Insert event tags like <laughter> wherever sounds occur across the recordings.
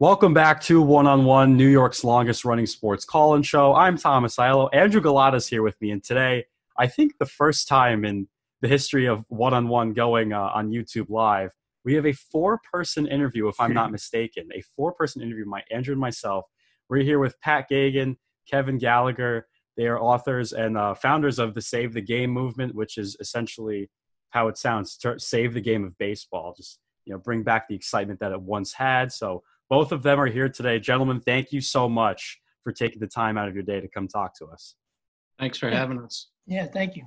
Welcome back to One on One, New York's longest running sports call in show. I'm Thomas Aiello. Andrew Galatta's here with me, and today, I think the first time in the history of One on One going uh, on YouTube Live, we have a four person interview, if I'm not <laughs> mistaken. A four person interview, my Andrew and myself. We're here with Pat Gagan, Kevin Gallagher. They are authors and uh, founders of the Save the Game movement, which is essentially how it sounds save the game of baseball. Just you know, bring back the excitement that it once had. So both of them are here today. Gentlemen, thank you so much for taking the time out of your day to come talk to us. Thanks for having us. Yeah, thank you.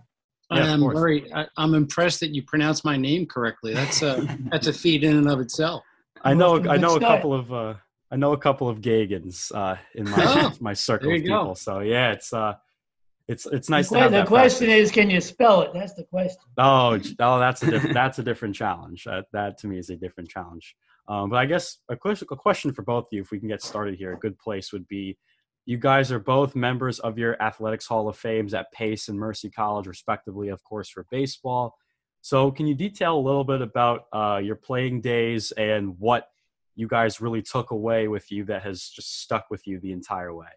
Yeah, I'm very. I, am I'm impressed that you pronounced my name correctly. That's a <laughs> that's a feat in and of itself. I know. I know a couple of. Uh, I know a couple of Gagans uh, in my oh, <laughs> my circle of people. Go. So yeah, it's uh, it's it's nice the, to have. The question practice. is, can you spell it? That's the question. Oh, oh, that's a different, <laughs> that's a different challenge. That that to me is a different challenge. Um, but I guess a question, a question for both of you, if we can get started here, a good place would be you guys are both members of your Athletics Hall of Fames at Pace and Mercy College, respectively, of course, for baseball. So, can you detail a little bit about uh, your playing days and what you guys really took away with you that has just stuck with you the entire way?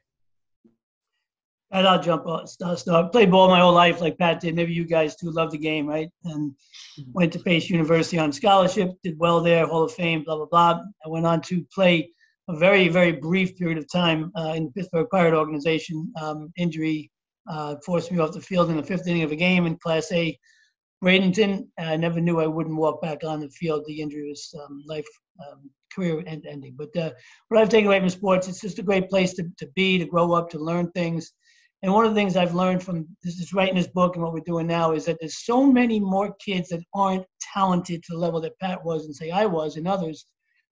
And I'll jump on. Start, start. Played ball my whole life, like Pat did. Maybe you guys too love the game, right? And went to Pace University on scholarship. Did well there, Hall of Fame, blah blah blah. I went on to play a very very brief period of time uh, in the Pittsburgh Pirate organization. Um, injury uh, forced me off the field in the fifth inning of a game in Class A. Bradenton. I never knew I wouldn't walk back on the field. The injury was um, life um, career ending. But uh, what I've taken away from sports, it's just a great place to, to be, to grow up, to learn things. And one of the things I've learned from this is writing this book and what we're doing now is that there's so many more kids that aren't talented to the level that Pat was and say I was and others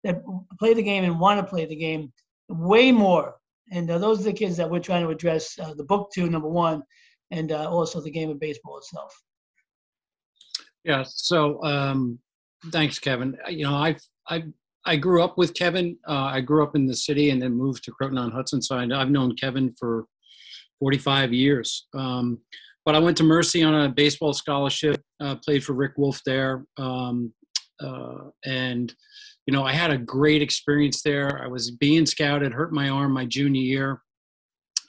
that play the game and want to play the game way more. And uh, those are the kids that we're trying to address uh, the book to, number one, and uh, also the game of baseball itself. Yeah. So um, thanks, Kevin. You know, I I I grew up with Kevin. Uh, I grew up in the city and then moved to Croton on Hudson. So I've known Kevin for 45 years. Um, but I went to Mercy on a baseball scholarship. Uh, played for Rick Wolff there, um, uh, and you know I had a great experience there. I was being scouted, hurt my arm my junior year,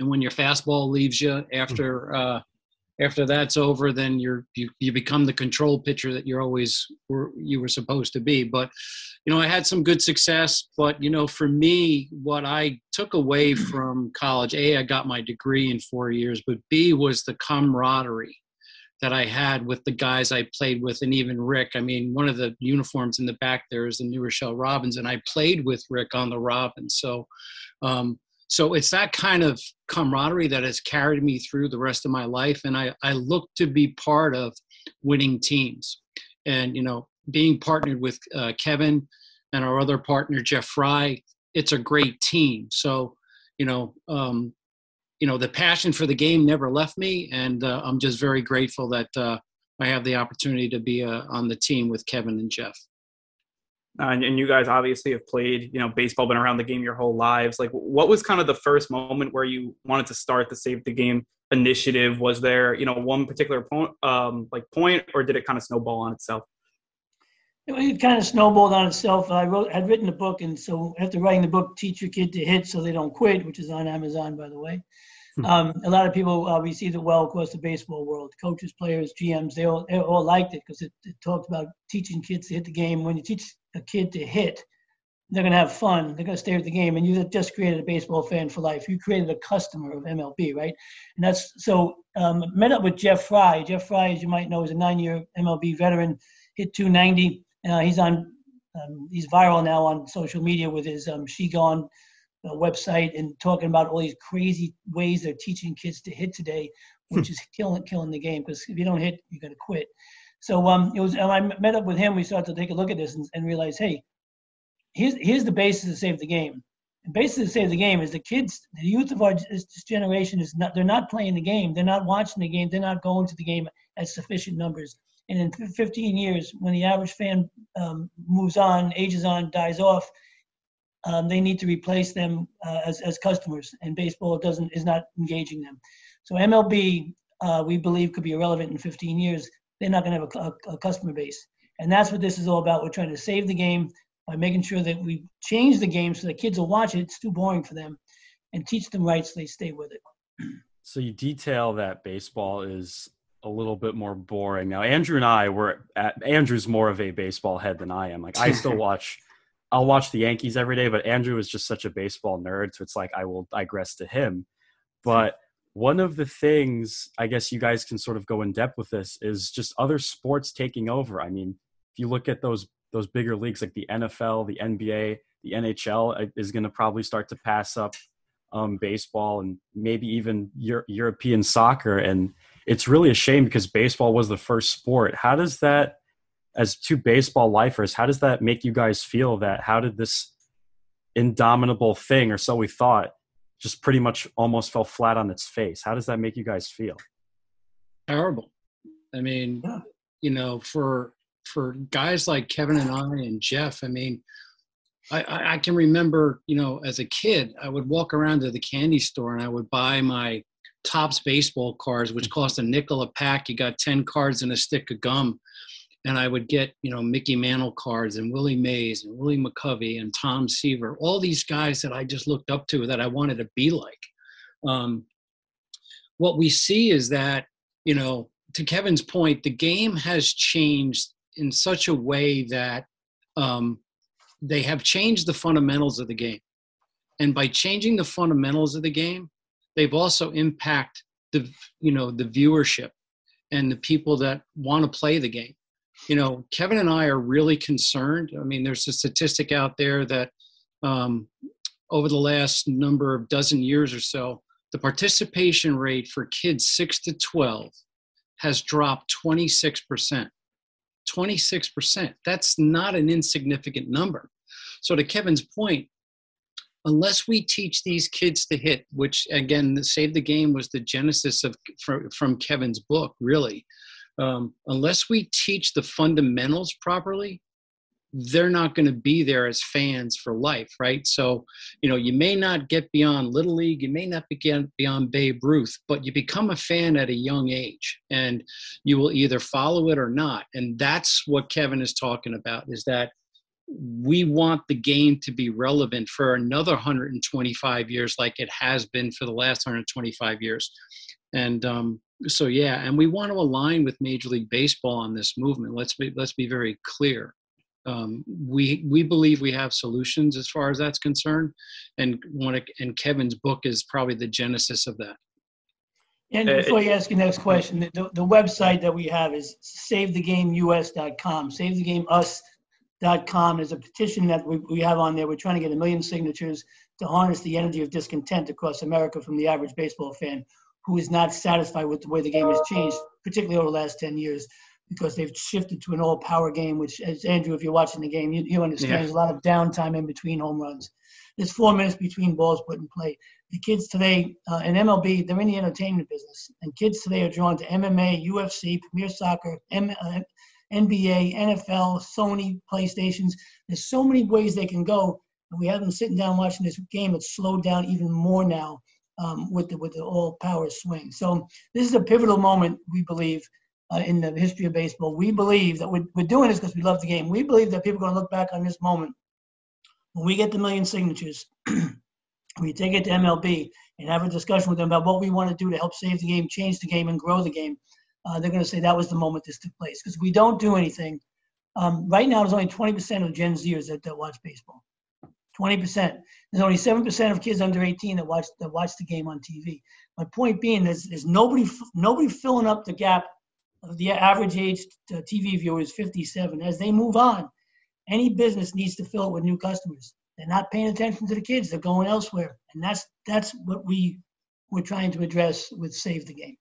and when your fastball leaves you after uh, after that's over, then you're you, you become the control pitcher that you're always were, you were supposed to be. But you know, I had some good success. But you know, for me, what I took away <clears throat> from college, a, I got my degree in four years, but b was the camaraderie that I had with the guys I played with, and even Rick. I mean, one of the uniforms in the back there is the New Rochelle Robins, and I played with Rick on the Robins. So, um, so it's that kind of camaraderie that has carried me through the rest of my life and i, I look to be part of winning teams and you know being partnered with uh, kevin and our other partner jeff frye it's a great team so you know um, you know the passion for the game never left me and uh, i'm just very grateful that uh, i have the opportunity to be uh, on the team with kevin and jeff uh, and, and, you guys obviously have played, you know, baseball, been around the game your whole lives. Like, what was kind of the first moment where you wanted to start the Save the Game initiative? Was there, you know, one particular point, um, like point, or did it kind of snowball on itself? It kind of snowballed on itself. I wrote, had written a book, and so after writing the book, "Teach Your Kid to Hit So They Don't Quit," which is on Amazon, by the way, hmm. um, a lot of people uh, received it well across the baseball world. Coaches, players, GMs, they all, they all liked it because it, it talked about teaching kids to hit the game. When you teach a kid to hit, they're going to have fun. They're going to stay with the game. And you just created a baseball fan for life. You created a customer of MLB, right? And that's so. Um, met up with Jeff Frye. Jeff Frye, as you might know, is a nine-year MLB veteran. Hit 290. Uh, he's on. Um, he's viral now on social media with his um, She Gone uh, website and talking about all these crazy ways they're teaching kids to hit today, which is killing killing the game. Because if you don't hit, you're going to quit. So um, it was. I met up with him. We started to take a look at this and, and realize, hey, here's here's the basis to save the game. The basis to save the game is the kids, the youth of our this generation is not. They're not playing the game. They're not watching the game. They're not going to the game at sufficient numbers. And in 15 years, when the average fan um, moves on, ages on, dies off, um, they need to replace them uh, as, as customers. And baseball doesn't is not engaging them. So MLB, uh, we believe, could be irrelevant in 15 years they're not going to have a, a, a, customer base. And that's what this is all about. We're trying to save the game by making sure that we change the game so the kids will watch it. It's too boring for them, and teach them right so they stay with it. So you detail that baseball is a little bit more boring. Now Andrew and I were at Andrew's more of a baseball head than I am. Like I still <laughs> watch I'll watch the Yankees every day, but Andrew is just such a baseball nerd, so it's like I will digress to him. But <laughs> one of the things I guess you guys can sort of go in depth with this is just other sports taking over. I mean, if you look at those those bigger leagues like the NFL, the NBA, the NHL uh, is going to probably start to pass up um, baseball and maybe even Euro- European soccer. And it's really a shame because baseball was the first sport. How does that, as two baseball lifers, how does that make you guys feel that how did this indomitable thing, or so we thought, just pretty much almost fell flat on its face? How does that make you guys feel? Terrible. I mean, you know, for for guys like Kevin and I and Jeff, I mean, I, I can remember, you know, as a kid, I would walk around to the candy store and I would buy my Topps baseball cards, which cost a nickel a pack. You got 10 cards and a stick of gum. And I would get, you know, Mickey Mantle cards and Willie Mays and Willie McCovey and Tom Seaver, all these guys that I just looked up to that I wanted to be like. Um, what we see is that, you know, to Kevin's point, the game has changed in such a way that um, they have changed the fundamentals of the game. And by changing the fundamentals of the game, they've also impact the you know the viewership and the people that want to play the game. You know, Kevin and I are really concerned. I mean, there's a statistic out there that um, over the last number of dozen years or so, the participation rate for kids six to 12 has dropped 26%. 26%. That's not an insignificant number. So, to Kevin's point, unless we teach these kids to hit, which again, the Save the Game was the genesis of from, from Kevin's book, really. Um, unless we teach the fundamentals properly, they're not going to be there as fans for life, right? So, you know, you may not get beyond Little League, you may not get beyond Babe Ruth, but you become a fan at a young age and you will either follow it or not. And that's what Kevin is talking about is that we want the game to be relevant for another 125 years like it has been for the last 125 years. And um, so, yeah, and we want to align with Major League Baseball on this movement. Let's be, let's be very clear um, we we believe we have solutions as far as that's concerned, and one and Kevin's book is probably the genesis of that. And uh, before you ask your next question, the, the website that we have is savethegameus.com. Savethegameus.com is a petition that we, we have on there. We're trying to get a million signatures to harness the energy of discontent across America from the average baseball fan who is not satisfied with the way the game has changed, particularly over the last 10 years because they've shifted to an all power game, which, as Andrew, if you're watching the game, you, you understand yeah. there's a lot of downtime in between home runs. There's four minutes between balls put in play. The kids today uh, in MLB, they're in the entertainment business, and kids today are drawn to MMA, UFC, Premier Soccer, M- uh, NBA, NFL, Sony, PlayStations. There's so many ways they can go, and we have them sitting down watching this game. It's slowed down even more now um, with the with the all power swing. So this is a pivotal moment, we believe, uh, in the history of baseball. We believe that we're, we're doing this because we love the game. We believe that people are going to look back on this moment when we get the million signatures. <clears throat> we take it to MLB and have a discussion with them about what we want to do to help save the game, change the game, and grow the game. Uh, they're going to say that was the moment this took place because we don't do anything. Um, right now, there's only 20% of Gen Zers that, that watch baseball. 20%. There's only 7% of kids under 18 that watch that watch the game on TV. My point being is, is nobody nobody filling up the gap of the average age TV viewer is 57. As they move on, any business needs to fill it with new customers. They're not paying attention to the kids; they're going elsewhere, and that's that's what we we're trying to address with Save the Game.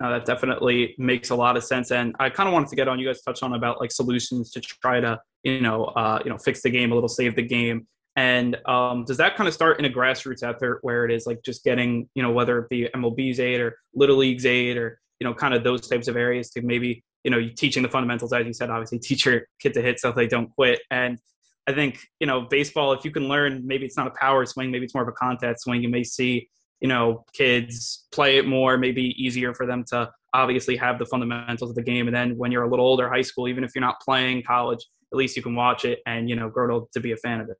No, that definitely makes a lot of sense, and I kind of wanted to get on. You guys touched on about like solutions to try to you know uh, you know fix the game a little, save the game. And um, does that kind of start in a grassroots effort where it is like just getting, you know, whether it be MLB's aid or Little League's aid or you know, kind of those types of areas to maybe, you know, teaching the fundamentals, as you said, obviously teach your kid to hit so they don't quit. And I think, you know, baseball, if you can learn, maybe it's not a power swing, maybe it's more of a contact swing. You may see, you know, kids play it more, maybe easier for them to obviously have the fundamentals of the game. And then when you're a little older, high school, even if you're not playing college, at least you can watch it and you know grow to, to be a fan of it.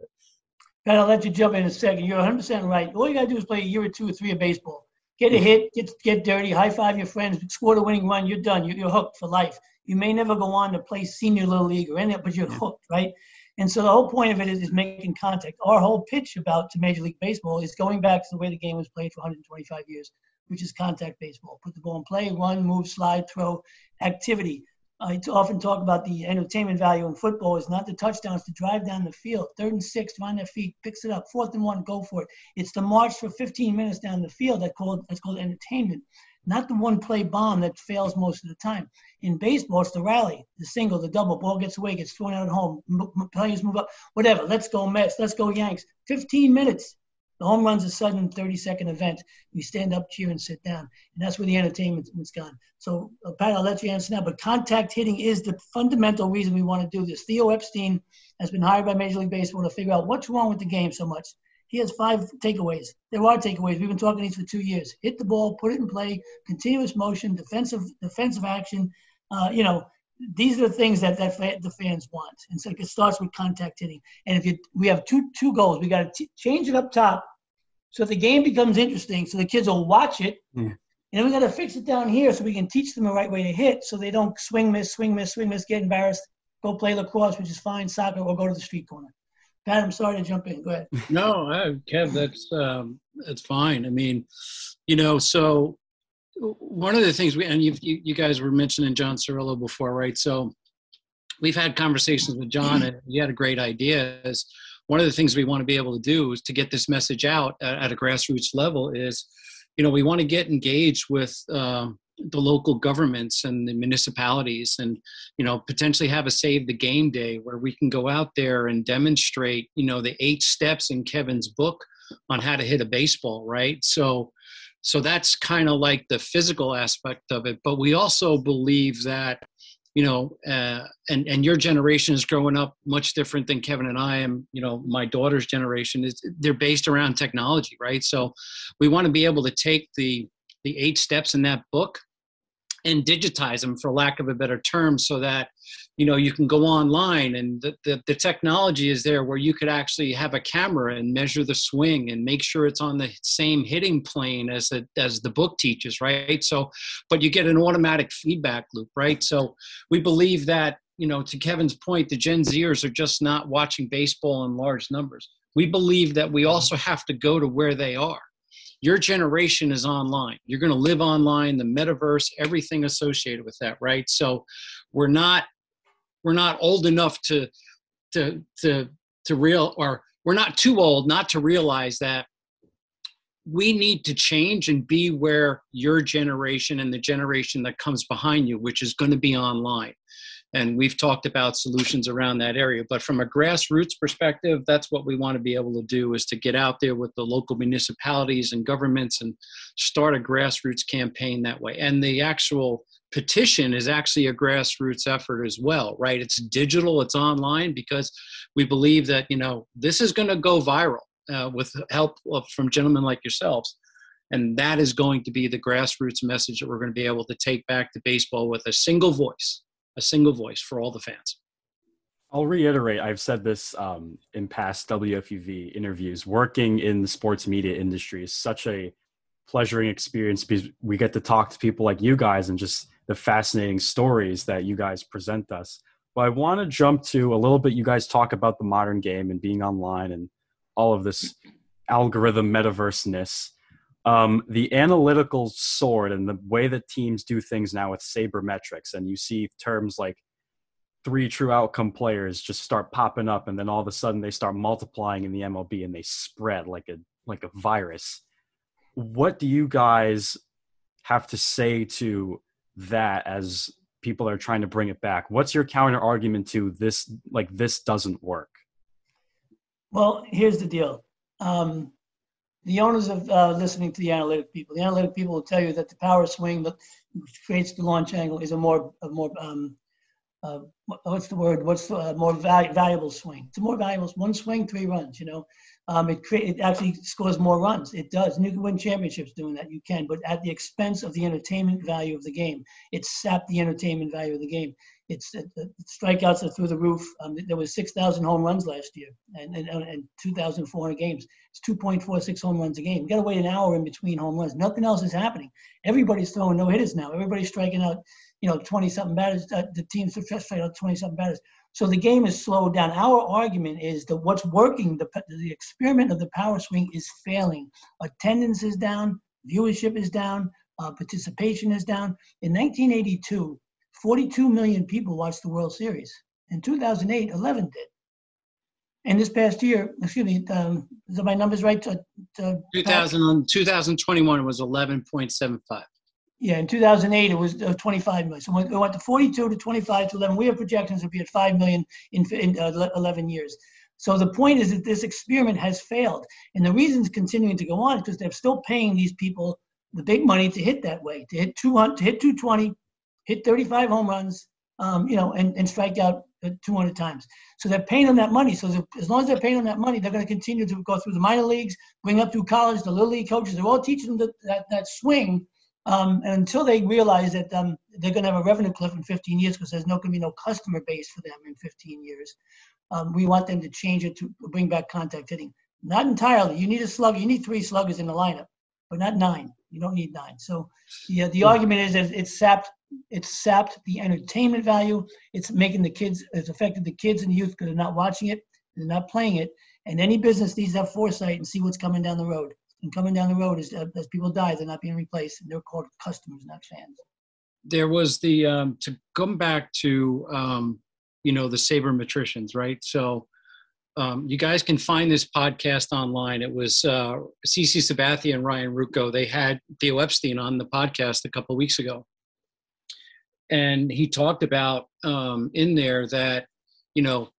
I'll let you jump in a second. You're 100% right. All you got to do is play a year or two or three of baseball. Get a mm-hmm. hit, get, get dirty, high five your friends, score the winning run, you're done. You're, you're hooked for life. You may never go on to play senior little league or anything, but you're hooked, right? And so the whole point of it is, is making contact. Our whole pitch about to Major League Baseball is going back to the way the game was played for 125 years, which is contact baseball. Put the ball in play, run, move, slide, throw, activity. I often talk about the entertainment value in football is not the touchdowns to drive down the field. Third and six, on their feet, picks it up. Fourth and one, go for it. It's the march for 15 minutes down the field that called that's called entertainment, not the one play bomb that fails most of the time. In baseball, it's the rally, the single, the double. Ball gets away, gets thrown out at home. M- players move up, whatever. Let's go Mets. Let's go Yanks. 15 minutes. The home run's a sudden 30 second event. You stand up, cheer, and sit down. And that's where the entertainment's gone. So, uh, Pat, I'll let you answer now. But contact hitting is the fundamental reason we want to do this. Theo Epstein has been hired by Major League Baseball to figure out what's wrong with the game so much. He has five takeaways. There are takeaways. We've been talking these for two years. Hit the ball, put it in play, continuous motion, defensive defensive action. Uh, you know, these are the things that, that the fans want. And so it starts with contact hitting. And if you, we have two two goals, we got to change it up top so the game becomes interesting. So the kids will watch it. Yeah. And then we got to fix it down here so we can teach them the right way to hit, so they don't swing miss, swing miss, swing miss, get embarrassed, go play lacrosse, which is fine, soccer, or go to the street corner. Pat, I'm sorry to jump in. Go ahead. No, uh, Kev, that's um, that's fine. I mean, you know, so one of the things we and you you guys were mentioning John Cirillo before, right? So we've had conversations with John, and he had a great idea. Is one of the things we want to be able to do is to get this message out at, at a grassroots level is, you know, we want to get engaged with um, the local governments and the municipalities and you know potentially have a save the game day where we can go out there and demonstrate you know the eight steps in kevin's book on how to hit a baseball right? So so that's kind of like the physical aspect of it but we also believe that you know uh, and and your generation is growing up much different than kevin and i am you know my daughter's generation is they're based around technology right? So we want to be able to take the the eight steps in that book and digitize them for lack of a better term so that you know you can go online and the, the, the, technology is there where you could actually have a camera and measure the swing and make sure it's on the same hitting plane as the, as the book teaches right? So but you get an automatic feedback loop right? So we believe that you know to kevin's point the gen zers are just not watching baseball in large numbers. We believe that we also have to go to where they are your generation is online. You're going to live online the metaverse everything associated with that right? So we're not we're not old enough to to to to real or we're not too old not to realize that we need to change and be where your generation and the generation that comes behind you which is going to be online and we've talked about solutions around that area. But from a grassroots perspective that's what we want to be able to do is to get out there with the local municipalities and governments and start a grassroots campaign that way. And the actual petition is actually a grassroots effort as well right? It's digital it's online because we believe that you know this is going to go viral uh, with help from gentlemen like yourselves. And that is going to be the grassroots message that we're going to be able to take back to baseball with a single voice a single voice for all the fans. I'll reiterate, I've said this um, in past WFUV interviews. Working in the sports media industry is such a pleasuring experience because we get to talk to people like you guys and just the fascinating stories that you guys present us. But I want to jump to a little bit. You guys talk about the modern game and being online and all of this algorithm metaverse ness um, the analytical sword and the way that teams do things now with sabermetrics, and you see terms like three true outcome players just start popping up, and then all of a sudden they start multiplying in the MLB and they spread like a like a virus. What do you guys have to say to that as people are trying to bring it back? What's your counter argument to this? Like this doesn't work. Well, here's the deal. Um, the owners of uh, listening to the analytic people. The analytic people will tell you that the power swing that creates the launch angle is a more a more um, uh, what's the word? What's the uh, more val- valuable swing? It's a more valuable one swing, three runs. You know, um, it cre- it actually scores more runs. It does. And you can win championships doing that. You can, but at the expense of the entertainment value of the game. It sapped the entertainment value of the game. It's uh, strikeouts are through the roof. Um, there was 6,000 home runs last year and, and, and 2,400 games. It's 2.46 home runs a game. You got to wait an hour in between home runs. Nothing else is happening. Everybody's throwing no hitters now. Everybody's striking out, you know, 20 something batters. Uh, the teams strike out 20 something batters. So the game is slowed down. Our argument is that what's working, the, the experiment of the power swing is failing. Attendance is down, viewership is down, uh, participation is down. In 1982, 42 million people watched the World Series. In 2008, 11 did. And this past year, excuse me, um, is my numbers right? To, to 2000, 2021 was 11.75. Yeah, in 2008 it was uh, 25 million. So we went to 42 to 25 to 11. We have projections to be at 5 million in, in uh, 11 years. So the point is that this experiment has failed, and the reason it's continuing to go on is because they're still paying these people the big money to hit that way, to hit 200, to hit 220, hit 35 home runs, um, you know, and, and strike out uh, 200 times. So they're paying them that money. So as long as they're paying them that money, they're going to continue to go through the minor leagues, bring up through college, the little league coaches. They're all teaching them that, that swing um, and until they realize that um, they're going to have a revenue cliff in 15 years because there's no going to be no customer base for them in 15 years, um, we want them to change it to bring back contact hitting. Not entirely. You need a slug. You need three sluggers in the lineup, but not nine. You don't need nine. So yeah, the argument is that it's sapped. It's sapped the entertainment value. It's making the kids. It's affected the kids and the youth because they're not watching it. They're not playing it. And any business needs to have foresight and see what's coming down the road and coming down the road as, as people die, they're not being replaced, and they're called customers, not fans. There was the um, to come back to um, you know the saber sabermetricians, right? So um, you guys can find this podcast online. It was uh, CC Sabathia and Ryan Ruocco. They had Theo Epstein on the podcast a couple weeks ago, and he talked about um, in there that you know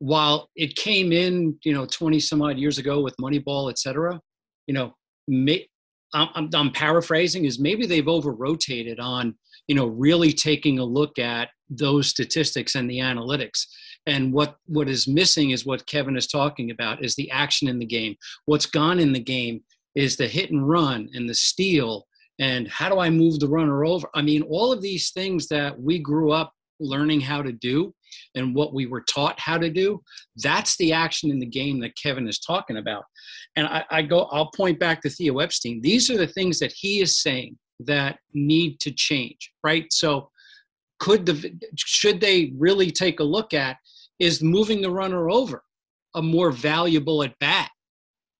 while it came in you know 20 some odd years ago with Moneyball, et cetera, you know, may, I'm, I'm paraphrasing is maybe they've over rotated on, you know, really taking a look at those statistics and the analytics. And what, what is missing is what Kevin is talking about is the action in the game. What's gone in the game is the hit and run and the steal and how do I move the runner over? I mean, all of these things that we grew up learning how to do and what we were taught how to do that's the action in the game that kevin is talking about. And I, I, go i'll point back to theo epstein. These are the things that he is saying that need to change right? So could the should they really take a look at is moving the runner over a more valuable at bat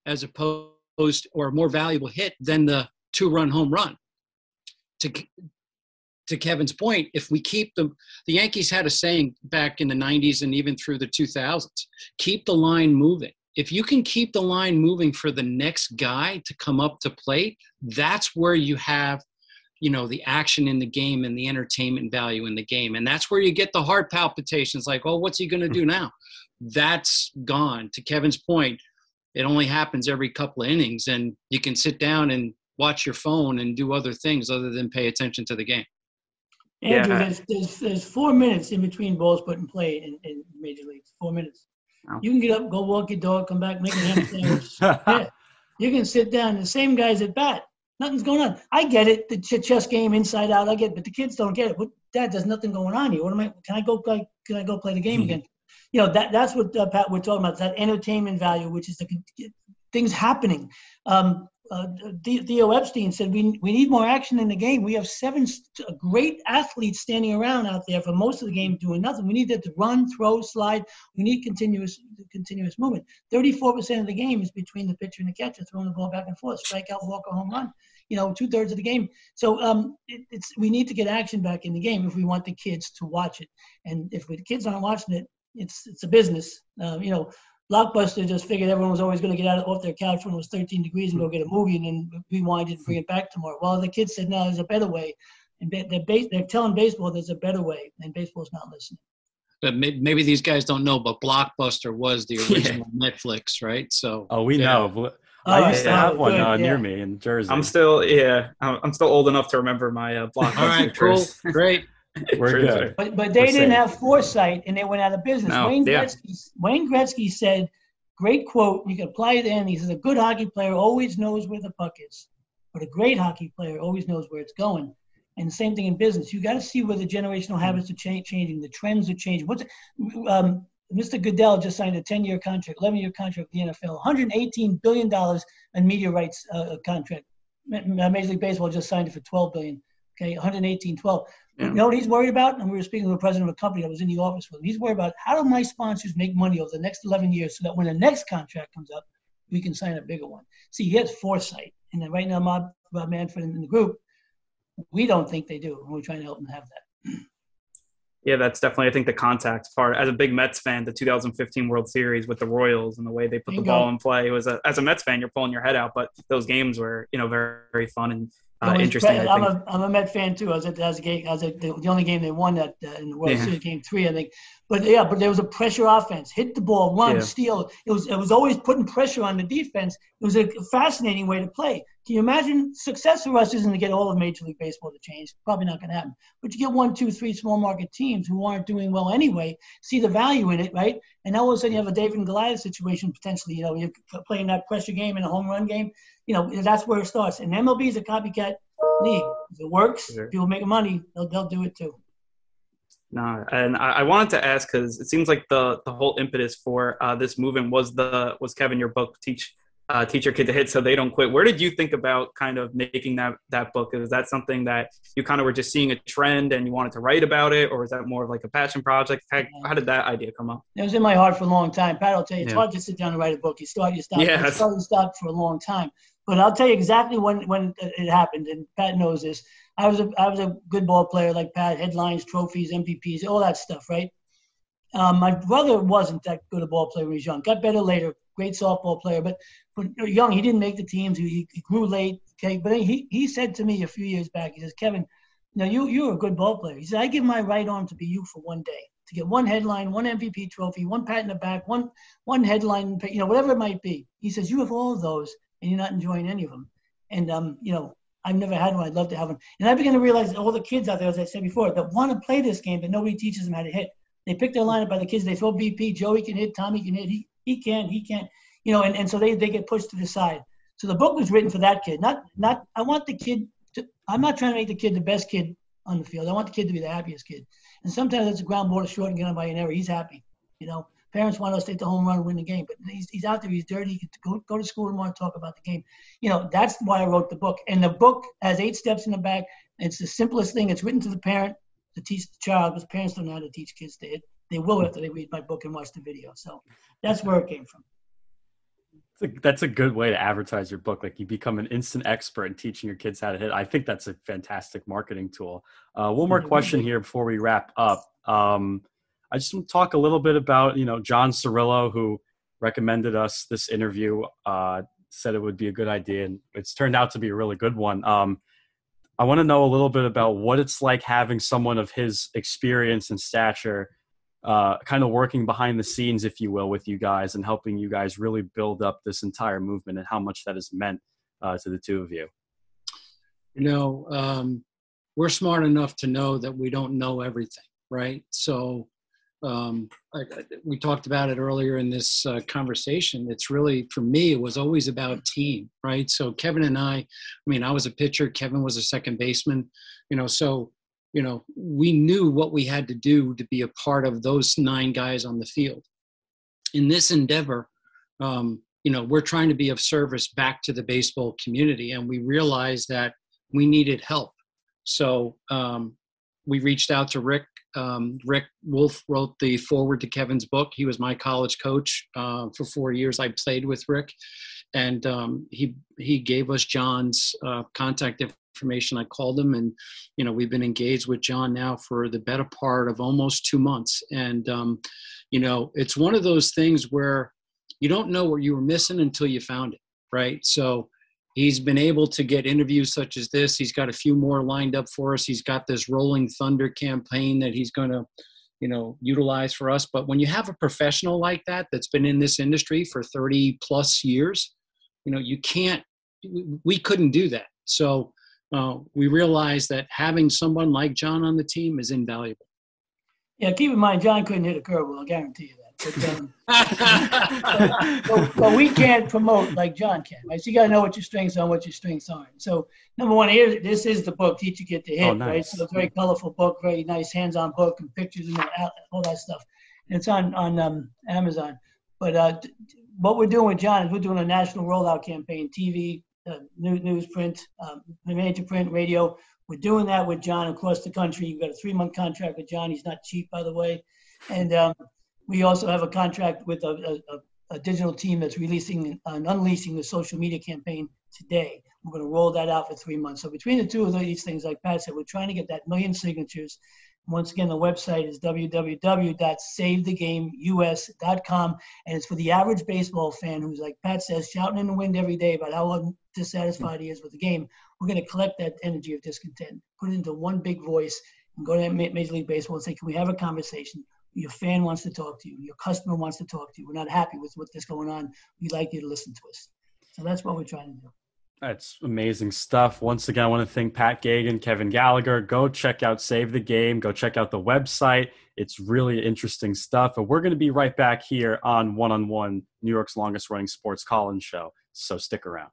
as opposed or a more valuable hit than the two run home run to to Kevin's point, if we keep the the Yankees had a saying back in the 90s and even through the 2000s keep the line moving. If you can keep the line moving for the next guy to come up to plate, that's where you have you know the action in the game and the entertainment value in the game. And that's where you get the heart palpitations like oh what's he going to hmm. do now? That's gone. To kevin's point it only happens every couple of innings and you can sit down and watch your phone and do other things other than pay attention to the game Andrew, yeah. there's, there's, there's four minutes in between balls put in play in, in major leagues. Four minutes. Oh. You can get up, go walk your dog, come back, make a ham sandwich. <laughs> yeah. You can sit down. The same guys at bat. Nothing's going on. I get it. The chess game, inside out. I get, it, but the kids don't get it. What, Dad, there's nothing going on here. What am I? Can I go? Play, can I go play the game mm-hmm. again? You know that that's what uh, Pat we're talking about. That entertainment value, which is the things happening. Um, uh, Theo Epstein said we, we need more action in the game. We have seven great athletes standing around out there for most of the game doing nothing. We need them to run, throw, slide. We need continuous continuous movement. 34% of the game is between the pitcher and the catcher, throwing the ball back and forth, strikeout, walk, or home run. You know, two thirds of the game. So um, it, it's we need to get action back in the game if we want the kids to watch it. And if the kids aren't watching it, it's it's a business. Uh, you know, Blockbuster just figured everyone was always going to get out off their couch when it was 13 degrees and go get a movie and then rewind it and bring it back tomorrow. Well, the kids said, no, there's a better way. And they're, base, they're telling baseball there's a better way, and baseball's not listening. But maybe these guys don't know, but Blockbuster was the <laughs> original yeah. Netflix, right? So oh, we yeah. know. I used to have one uh, near me in Jersey. I'm still, yeah, I'm still old enough to remember my uh, Blockbuster. All right, cool, great. We're good. But but they We're didn't safe. have foresight and they went out of business. No, Wayne yeah. Gretzky Wayne Gretzky said, great quote, you can apply it to anything. He says a good hockey player always knows where the puck is, but a great hockey player always knows where it's going. And the same thing in business. You got to see where the generational habits are cha- changing, the trends are changing. What's um, Mr. Goodell just signed a 10-year contract, 11-year contract with the NFL, 118 billion dollars in media rights uh, contract. Major League Baseball just signed it for 12 billion. Okay, 118, 12. Yeah. You know what he's worried about? And we were speaking to the president of a company that was in the office with him. He's worried about how do my sponsors make money over the next 11 years so that when the next contract comes up, we can sign a bigger one. See, he has foresight. And then right now, Bob, Bob Manfred in the group, we don't think they do. And we're trying to help them have that. Yeah, that's definitely I think the contact part. As a big Mets fan, the 2015 World Series with the Royals and the way they put the ball in play was a, as a Mets fan, you're pulling your head out. But those games were you know very very fun and uh, interesting. I'm a, I'm a Met fan too. I was at, I was, a game, I was at the, the only game they won that uh, in the World Yeah. Series, game three, I think. But yeah, but there was a pressure offense. Hit the ball, run, Yeah. steal. It was it was always putting pressure on the defense. It was a fascinating way to play. Can you imagine success for us isn't to get all of Major League Baseball to change? Probably not going to happen. But you get one, two, three small market teams who aren't doing well anyway, see the value in it, right? And now all of a sudden you have a David and Goliath situation potentially. You know, you're playing that pressure game in a home run game. You know, that's where it starts. And MLB is a copycat league. If it works, Sure. people making money, they'll, they'll do it too. No, and I, I wanted to ask because it seems like the the whole impetus for uh, this movement was the was Kevin your book teach uh, teach your kid to hit so they don't quit. Where did you think about kind of making that that book? Is that something that you kind of were just seeing a trend and you wanted to write about it, or is that more of like a passion project? How, how did that idea come up? It was in my heart for a long time. Pat, I'll tell you, it's Yeah. hard to sit down and write a book. You start, you stop, Yeah. you start, you stop for a long time. But I'll tell you exactly when when it happened, and Pat knows this. I was a I was a good ball player like Pat, headlines, trophies, MVPs, all that stuff, right? Um, my brother wasn't that good a ball player when he was young. Got better later. Great softball player, but when young, he didn't make the teams. He, he grew late. Okay, but he he said to me a few years back, he says, Kevin, now you you're a good ball player. He said, I give my right arm to be you for one day to get one headline, one MVP trophy, one pat in the back, one one headline, you know, whatever it might be. He says you have all of those, and you're not enjoying any of them. And um, you know, I've never had one. I'd love to have one. And I began to realize all the kids out there, as I said before, that want to play this game, but nobody teaches them how to hit. They pick their lineup by the kids. They throw BP. Joey can hit. Tommy can hit. He he can. He can't. You know, and, and so they, they get pushed to the side. So the book was written for that kid. Not not. I want the kid. To, I'm not trying to make the kid the best kid on the field. I want the kid to be the happiest kid. And sometimes it's a ground ball to short and get on by an error. He's happy. You know, parents want us to hit the home run and win the game, but he's, he's out there. He's dirty. Go go to school tomorrow and talk about the game. You know, that's why I wrote the book. And the book has eight steps in the back. It's the simplest thing. It's written to the parent to teach the child because parents don't know how to teach kids to hit. They will after they read my book and watch the video. So that's where it came from. That's a, that's a good way to advertise your book. Like you become an instant expert in teaching your kids how to hit. I think that's a fantastic marketing tool. Uh, one more question here before we wrap up. Um, I just want to talk a little bit about you know John Cirillo, who recommended us this interview. Uh, said it would be a good idea, and it's turned out to be a really good one. Um, I want to know a little bit about what it's like having someone of his experience and stature uh, kind of working behind the scenes, if you will, with you guys and helping you guys really build up this entire movement and how much that has meant uh, to the two of you. you know, um, we're smart enough to know that we don't know everything, right? So um, I, we talked about it earlier in this uh, conversation. It's really, for me, it was always about team, right? So Kevin and I, I mean, I was a pitcher, Kevin was a second baseman, you know, so, you know, we knew what we had to do to be a part of those nine guys on the field. In this endeavor, um, you know, we're trying to be of service back to the baseball community, and we realized that we needed help. So um, we reached out to Rick. Um, Rick Wolff wrote the forward to Kevin's book. He was my college coach uh, for four years. I played with Rick, and um, he he gave us John's uh, contact information. I called him, and you know we've been engaged with John now for the better part of almost two months. And um, you know it's one of those things where you don't know what you were missing until you found it, right? So he's been able to get interviews such as this. He's got a few more lined up for us. He's got this Rolling Thunder campaign that he's going to, you know, utilize for us. But when you have a professional like that that's been in this industry for 30 plus years, you know, you can't. We couldn't do that. So uh, we realized that having someone like John on the team is invaluable. Yeah, keep in mind, John couldn't hit a curveball. I'll guarantee you that. But, um, <laughs> but, but, we can't promote like John can. Right? So you got to know what your strengths are, what your strengths aren't. So number one, here this is the book Teach Your Kid to Hit. Oh, nice. Right, so it's a very colorful book, very nice hands-on book and pictures and all that stuff. And it's on on um, Amazon. But uh, what we're doing with John is we're doing a national rollout campaign, TV, uh, news, print, um, major print, radio. We're doing that with John across the country. You've got a three-month contract with John. He's not cheap, by the way. And um, we also have a contract with a, a, a, digital team that's releasing and unleashing the social media campaign today. We're going to roll that out for three months. So between the two of these things, like Pat said, we're trying to get that million signatures once again, the website is www.savethegameus.com, and it's for the average baseball fan who's, like Pat says, shouting in the wind every day about how dissatisfied he is with the game. We're going to collect that energy of discontent, put it into one big voice, and go to Major League Baseball and say, "Can we have a conversation? Your fan wants to talk to you. Your customer wants to talk to you. We're not happy with what's going on. We'd like you to listen to us." So that's what we're trying to do. That's amazing stuff. Once again, I want to thank Pat Gagan, Kevin Gallagher. Go check out Save the Game. Go check out the website. It's really interesting stuff. And we're going to be right back here on One on One, New York's longest running sports call in show. So stick around.